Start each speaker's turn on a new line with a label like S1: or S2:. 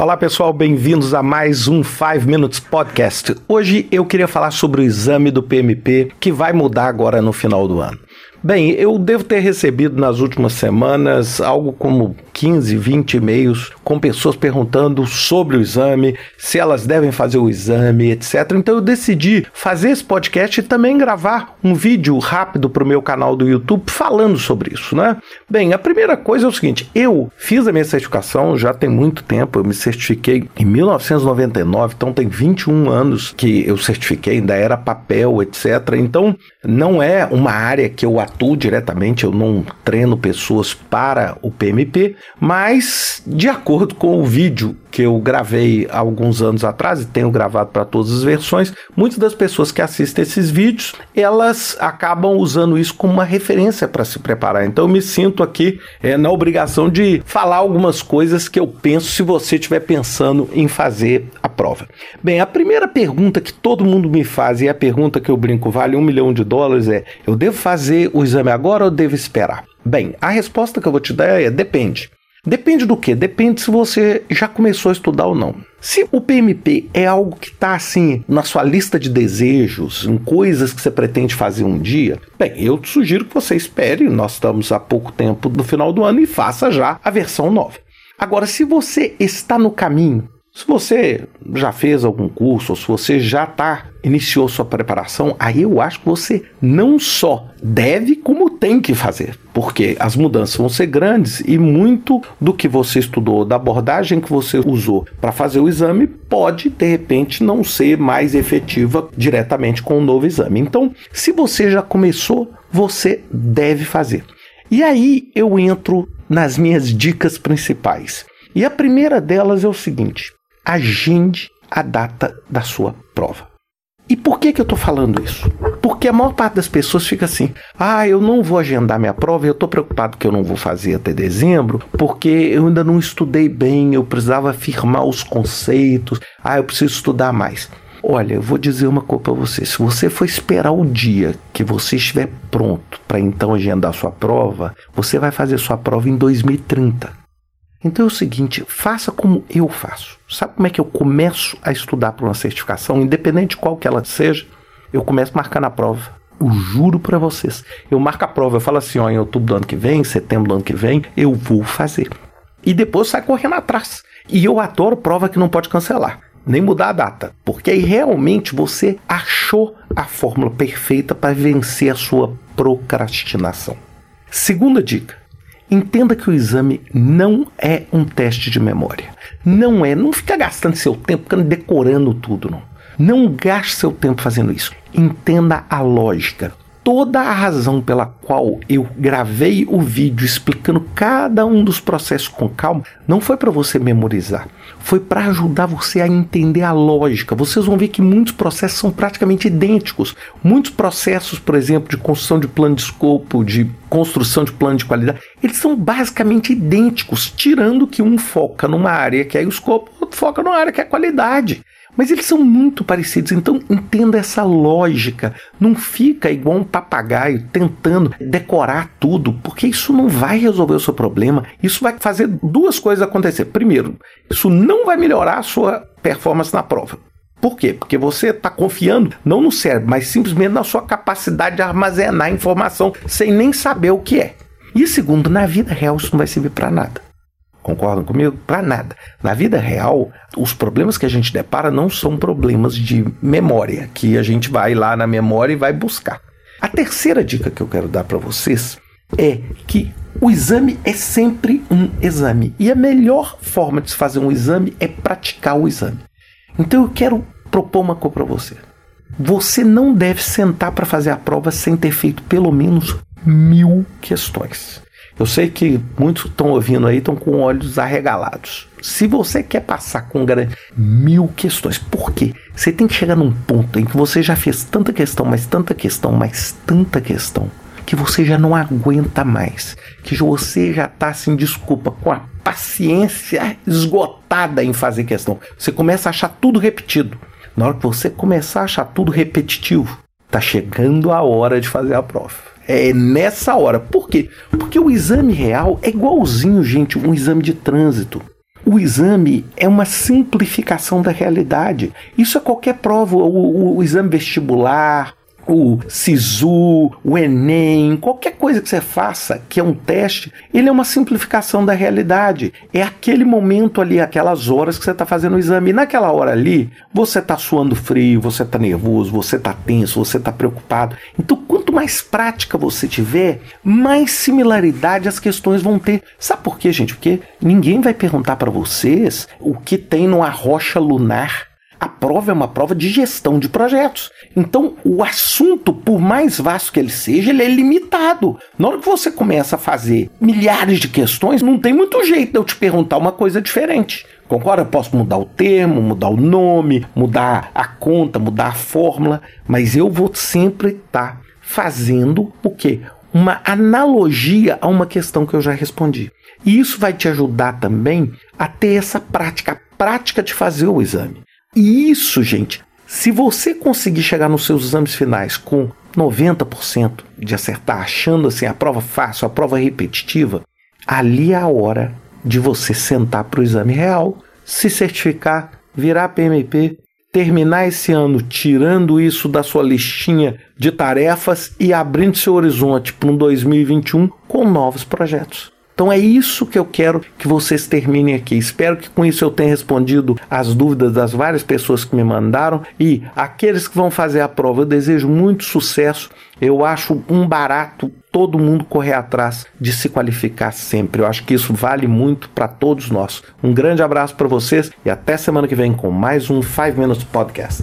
S1: Olá pessoal, bem-vindos a mais um 5 Minutes Podcast. Hoje eu queria falar sobre o exame do PMP que vai mudar agora no final do ano. Bem, eu devo ter recebido nas últimas semanas algo como 15, 20 e-mails com pessoas perguntando sobre o exame, se elas devem fazer o exame, etc. Então eu decidi fazer esse podcast e também gravar um vídeo rápido para o meu canal do YouTube falando sobre isso, né? Bem, a primeira coisa é o seguinte: eu fiz a minha certificação já tem muito tempo, eu me certifiquei em 1999, então tem 21 anos que eu certifiquei, ainda era papel, etc. Então não é uma área que eu atuo diretamente, eu não treino pessoas para o PMP, mas de acordo com o vídeo que eu gravei há alguns anos atrás e tenho gravado para todas as versões, muitas das pessoas que assistem esses vídeos, elas acabam usando isso como uma referência para se preparar. Então eu me sinto aqui é, na obrigação de falar algumas coisas que eu penso se você estiver pensando em fazer a prova. Bem, a primeira pergunta que todo mundo me faz e a pergunta que eu brinco vale um milhão de dólares é: eu devo fazer o exame agora ou devo esperar? Bem, a resposta que eu vou te dar é depende. Depende do que? Depende se você já começou a estudar ou não. Se o PMP é algo que está assim na sua lista de desejos, em coisas que você pretende fazer um dia, bem, eu te sugiro que você espere, nós estamos há pouco tempo no final do ano e faça já a versão nova. Agora, se você está no caminho, se você já fez algum curso, ou se você já tá, iniciou sua preparação, aí eu acho que você não só deve, como tem que fazer. Porque as mudanças vão ser grandes e muito do que você estudou, da abordagem que você usou para fazer o exame, pode de repente não ser mais efetiva diretamente com o novo exame. Então, se você já começou, você deve fazer. E aí eu entro nas minhas dicas principais. E a primeira delas é o seguinte: agende a data da sua prova. E por que, que eu estou falando isso? Porque a maior parte das pessoas fica assim: ah, eu não vou agendar minha prova, eu estou preocupado que eu não vou fazer até dezembro, porque eu ainda não estudei bem, eu precisava afirmar os conceitos, ah, eu preciso estudar mais. Olha, eu vou dizer uma coisa para você: se você for esperar o dia que você estiver pronto para então agendar sua prova, você vai fazer sua prova em 2030. Então é o seguinte, faça como eu faço. Sabe como é que eu começo a estudar para uma certificação, independente de qual que ela seja? Eu começo marcando a prova. Eu juro para vocês. Eu marco a prova, eu falo assim, ó, em outubro do ano que vem, setembro do ano que vem, eu vou fazer. E depois sai correndo atrás. E eu adoro prova que não pode cancelar, nem mudar a data, porque aí realmente você achou a fórmula perfeita para vencer a sua procrastinação. Segunda dica: Entenda que o exame não é um teste de memória. Não é. Não fica gastando seu tempo ficando decorando tudo, não. Não gaste seu tempo fazendo isso. Entenda a lógica toda a razão pela qual eu gravei o vídeo explicando cada um dos processos com calma não foi para você memorizar, foi para ajudar você a entender a lógica. Vocês vão ver que muitos processos são praticamente idênticos. Muitos processos, por exemplo, de construção de plano de escopo, de construção de plano de qualidade, eles são basicamente idênticos, tirando que um foca numa área que é o escopo, outro foca numa área que é a qualidade. Mas eles são muito parecidos, então entenda essa lógica. Não fica igual um papagaio tentando decorar tudo, porque isso não vai resolver o seu problema. Isso vai fazer duas coisas acontecer. Primeiro, isso não vai melhorar a sua performance na prova. Por quê? Porque você está confiando não no cérebro, mas simplesmente na sua capacidade de armazenar informação sem nem saber o que é. E segundo, na vida real isso não vai servir para nada. Concordam comigo? Para nada. Na vida real, os problemas que a gente depara não são problemas de memória, que a gente vai lá na memória e vai buscar. A terceira dica que eu quero dar para vocês é que o exame é sempre um exame. E a melhor forma de se fazer um exame é praticar o exame. Então eu quero propor uma coisa para você. Você não deve sentar para fazer a prova sem ter feito pelo menos mil questões. Eu sei que muitos estão ouvindo aí estão com olhos arregalados. Se você quer passar com mil questões, por quê? Você tem que chegar num ponto em que você já fez tanta questão, mais tanta questão, mais tanta questão, que você já não aguenta mais. Que você já está assim, desculpa, com a paciência esgotada em fazer questão. Você começa a achar tudo repetido. Na hora que você começar a achar tudo repetitivo, tá chegando a hora de fazer a prova é nessa hora. Por quê? Porque o exame real é igualzinho, gente, um exame de trânsito. o exame é uma simplificação da realidade. Isso é qualquer prova, o, o, o exame vestibular, o SISU, o Enem, qualquer coisa que você faça que é um teste, ele é uma simplificação da realidade. É aquele momento ali, aquelas horas que você está fazendo o exame. E naquela hora ali, você está suando frio, você está nervoso, você está tenso, você está preocupado. Então, quanto mais prática você tiver, mais similaridade as questões vão ter. Sabe por quê, gente? Porque ninguém vai perguntar para vocês o que tem numa rocha lunar a prova é uma prova de gestão de projetos. Então, o assunto, por mais vasto que ele seja, ele é limitado. Na hora que você começa a fazer milhares de questões, não tem muito jeito de eu te perguntar uma coisa diferente. Concorda? Eu posso mudar o termo, mudar o nome, mudar a conta, mudar a fórmula, mas eu vou sempre estar tá fazendo o quê? Uma analogia a uma questão que eu já respondi. E isso vai te ajudar também a ter essa prática, a prática de fazer o exame. E isso, gente, se você conseguir chegar nos seus exames finais com 90% de acertar, achando assim a prova fácil, a prova repetitiva, ali é a hora de você sentar para o exame real, se certificar, virar PMP, terminar esse ano tirando isso da sua listinha de tarefas e abrindo seu horizonte para um 2021 com novos projetos. Então é isso que eu quero que vocês terminem aqui. Espero que com isso eu tenha respondido as dúvidas das várias pessoas que me mandaram e aqueles que vão fazer a prova. Eu desejo muito sucesso. Eu acho um barato todo mundo correr atrás de se qualificar sempre. Eu acho que isso vale muito para todos nós. Um grande abraço para vocês e até semana que vem com mais um 5 Minutes Podcast.